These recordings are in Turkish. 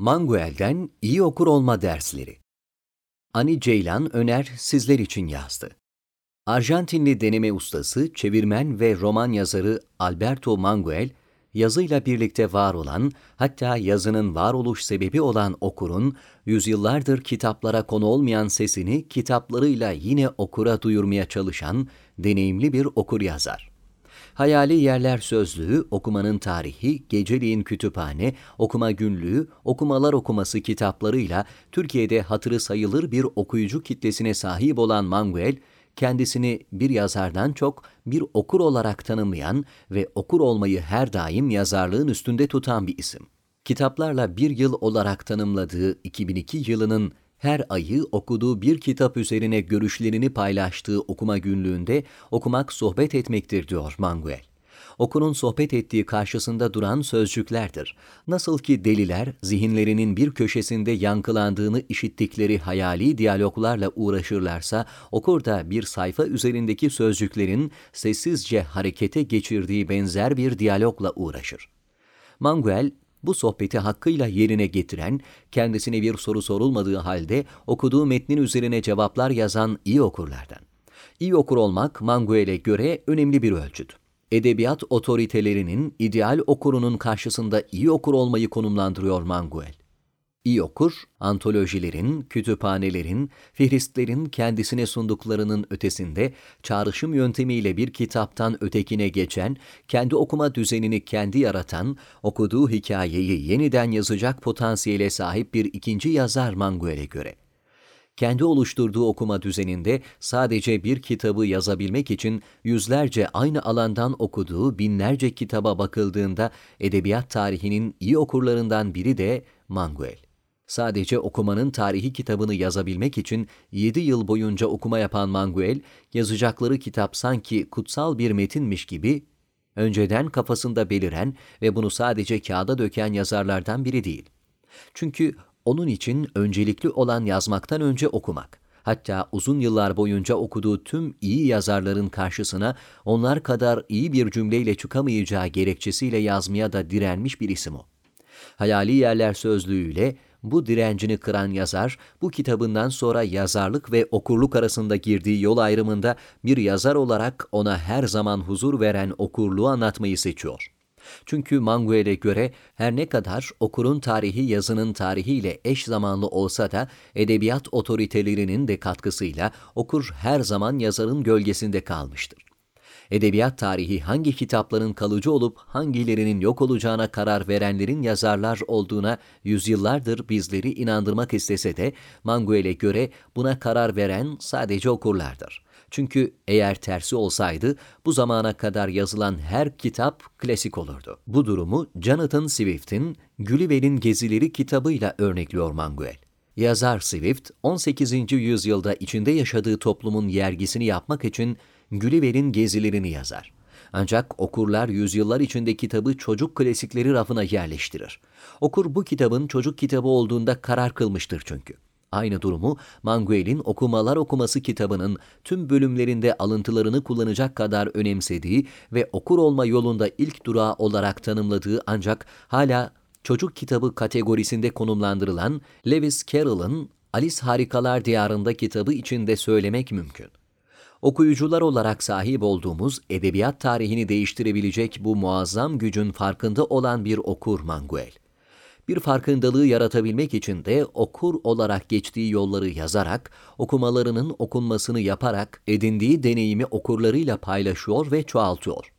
Manguel'den iyi okur olma dersleri. Ani Ceylan Öner sizler için yazdı. Arjantinli deneme ustası, çevirmen ve roman yazarı Alberto Manguel, yazıyla birlikte var olan, hatta yazının varoluş sebebi olan okurun, yüzyıllardır kitaplara konu olmayan sesini kitaplarıyla yine okura duyurmaya çalışan deneyimli bir okur yazar. Hayali Yerler Sözlüğü, okumanın tarihi, Geceliğin Kütüphane, okuma günlüğü, okumalar okuması kitaplarıyla Türkiye'de hatırı sayılır bir okuyucu kitlesine sahip olan Manguel, kendisini bir yazardan çok bir okur olarak tanımlayan ve okur olmayı her daim yazarlığın üstünde tutan bir isim. Kitaplarla bir yıl olarak tanımladığı 2002 yılının her ayı okuduğu bir kitap üzerine görüşlerini paylaştığı okuma günlüğünde okumak sohbet etmektir diyor Manguel. Okurun sohbet ettiği karşısında duran sözcüklerdir. Nasıl ki deliler zihinlerinin bir köşesinde yankılandığını işittikleri hayali diyaloglarla uğraşırlarsa, okur da bir sayfa üzerindeki sözcüklerin sessizce harekete geçirdiği benzer bir diyalogla uğraşır. Manguel, bu sohbeti hakkıyla yerine getiren, kendisine bir soru sorulmadığı halde okuduğu metnin üzerine cevaplar yazan iyi okurlardan. İyi okur olmak Manguel'e göre önemli bir ölçüt. Edebiyat otoritelerinin ideal okurunun karşısında iyi okur olmayı konumlandırıyor Manguel. İyi okur, antolojilerin, kütüphanelerin, fihristlerin kendisine sunduklarının ötesinde çağrışım yöntemiyle bir kitaptan ötekine geçen, kendi okuma düzenini kendi yaratan, okuduğu hikayeyi yeniden yazacak potansiyele sahip bir ikinci yazar Manguel'e göre kendi oluşturduğu okuma düzeninde sadece bir kitabı yazabilmek için yüzlerce aynı alandan okuduğu binlerce kitaba bakıldığında edebiyat tarihinin iyi okurlarından biri de Manguel. Sadece okumanın tarihi kitabını yazabilmek için 7 yıl boyunca okuma yapan Manguel, yazacakları kitap sanki kutsal bir metinmiş gibi önceden kafasında beliren ve bunu sadece kağıda döken yazarlardan biri değil. Çünkü onun için öncelikli olan yazmaktan önce okumak. Hatta uzun yıllar boyunca okuduğu tüm iyi yazarların karşısına onlar kadar iyi bir cümleyle çıkamayacağı gerekçesiyle yazmaya da direnmiş bir isim o. Hayali Yerler sözlüğüyle bu direncini kıran yazar, bu kitabından sonra yazarlık ve okurluk arasında girdiği yol ayrımında bir yazar olarak ona her zaman huzur veren okurluğu anlatmayı seçiyor. Çünkü Manguel'e göre her ne kadar okurun tarihi yazının tarihiyle eş zamanlı olsa da edebiyat otoritelerinin de katkısıyla okur her zaman yazarın gölgesinde kalmıştır. Edebiyat tarihi hangi kitapların kalıcı olup hangilerinin yok olacağına karar verenlerin yazarlar olduğuna yüzyıllardır bizleri inandırmak istese de Manguel'e göre buna karar veren sadece okurlardır. Çünkü eğer tersi olsaydı bu zamana kadar yazılan her kitap klasik olurdu. Bu durumu Jonathan Swift'in Gulliver'in Gezileri kitabıyla örnekliyor Manguel. Yazar Swift, 18. yüzyılda içinde yaşadığı toplumun yergisini yapmak için Gulliver'in gezilerini yazar. Ancak okurlar yüzyıllar içinde kitabı çocuk klasikleri rafına yerleştirir. Okur bu kitabın çocuk kitabı olduğunda karar kılmıştır çünkü. Aynı durumu Manguel'in Okumalar Okuması kitabının tüm bölümlerinde alıntılarını kullanacak kadar önemsediği ve okur olma yolunda ilk durağı olarak tanımladığı ancak hala çocuk kitabı kategorisinde konumlandırılan Lewis Carroll'ın Alice Harikalar Diyarında kitabı içinde söylemek mümkün. Okuyucular olarak sahip olduğumuz edebiyat tarihini değiştirebilecek bu muazzam gücün farkında olan bir okur Manguel bir farkındalığı yaratabilmek için de okur olarak geçtiği yolları yazarak, okumalarının okunmasını yaparak edindiği deneyimi okurlarıyla paylaşıyor ve çoğaltıyor.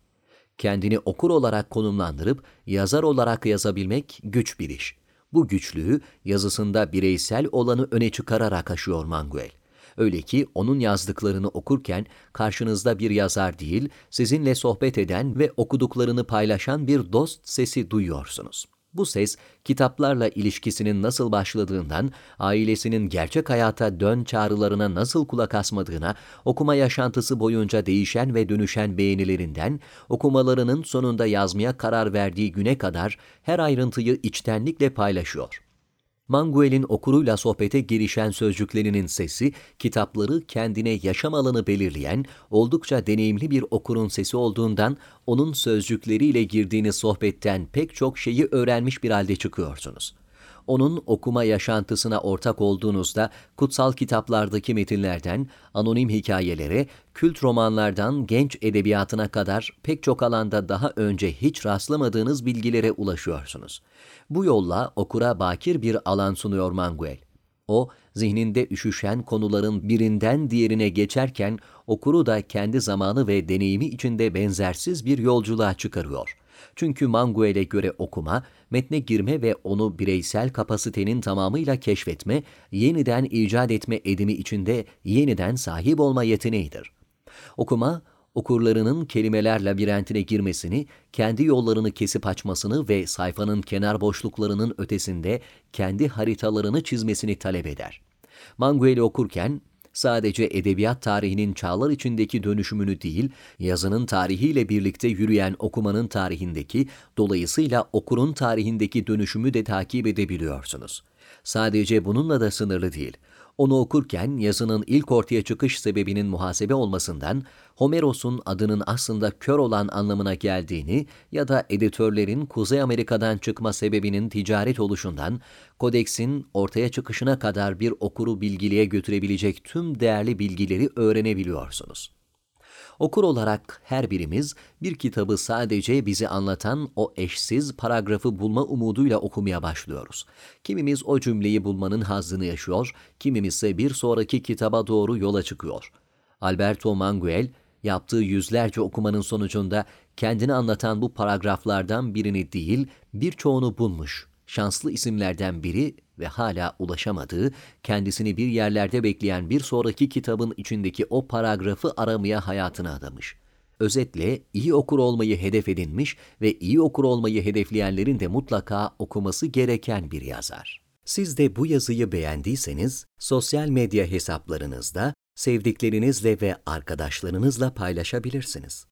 Kendini okur olarak konumlandırıp yazar olarak yazabilmek güç bir iş. Bu güçlüğü yazısında bireysel olanı öne çıkararak aşıyor Manguel. Öyle ki onun yazdıklarını okurken karşınızda bir yazar değil, sizinle sohbet eden ve okuduklarını paylaşan bir dost sesi duyuyorsunuz. Bu ses, kitaplarla ilişkisinin nasıl başladığından, ailesinin gerçek hayata dön çağrılarına nasıl kulak asmadığına, okuma yaşantısı boyunca değişen ve dönüşen beğenilerinden, okumalarının sonunda yazmaya karar verdiği güne kadar her ayrıntıyı içtenlikle paylaşıyor. Manguel'in okuruyla sohbete girişen sözcüklerinin sesi, kitapları kendine yaşam alanı belirleyen, oldukça deneyimli bir okurun sesi olduğundan, onun sözcükleriyle girdiğiniz sohbetten pek çok şeyi öğrenmiş bir halde çıkıyorsunuz. Onun okuma yaşantısına ortak olduğunuzda kutsal kitaplardaki metinlerden, anonim hikayelere, kült romanlardan genç edebiyatına kadar pek çok alanda daha önce hiç rastlamadığınız bilgilere ulaşıyorsunuz. Bu yolla okura bakir bir alan sunuyor Manguel. O, zihninde üşüşen konuların birinden diğerine geçerken okuru da kendi zamanı ve deneyimi içinde benzersiz bir yolculuğa çıkarıyor. Çünkü Manguel'e göre okuma, metne girme ve onu bireysel kapasitenin tamamıyla keşfetme, yeniden icat etme edimi içinde yeniden sahip olma yeteneğidir. Okuma, okurlarının kelimeler labirentine girmesini, kendi yollarını kesip açmasını ve sayfanın kenar boşluklarının ötesinde kendi haritalarını çizmesini talep eder. Manguel'i okurken sadece edebiyat tarihinin çağlar içindeki dönüşümünü değil, yazının tarihiyle birlikte yürüyen okumanın tarihindeki, dolayısıyla okurun tarihindeki dönüşümü de takip edebiliyorsunuz. Sadece bununla da sınırlı değil. Onu okurken yazının ilk ortaya çıkış sebebinin muhasebe olmasından, Homeros'un adının aslında kör olan anlamına geldiğini ya da editörlerin Kuzey Amerika'dan çıkma sebebinin ticaret oluşundan, kodeksin ortaya çıkışına kadar bir okuru bilgiliğe götürebilecek tüm değerli bilgileri öğrenebiliyorsunuz. Okur olarak her birimiz bir kitabı sadece bizi anlatan o eşsiz paragrafı bulma umuduyla okumaya başlıyoruz. Kimimiz o cümleyi bulmanın hazzını yaşıyor, kimimiz ise bir sonraki kitaba doğru yola çıkıyor. Alberto Manguel, yaptığı yüzlerce okumanın sonucunda kendini anlatan bu paragraflardan birini değil, birçoğunu bulmuş şanslı isimlerden biri ve hala ulaşamadığı, kendisini bir yerlerde bekleyen bir sonraki kitabın içindeki o paragrafı aramaya hayatını adamış. Özetle iyi okur olmayı hedef edinmiş ve iyi okur olmayı hedefleyenlerin de mutlaka okuması gereken bir yazar. Siz de bu yazıyı beğendiyseniz sosyal medya hesaplarınızda sevdiklerinizle ve arkadaşlarınızla paylaşabilirsiniz.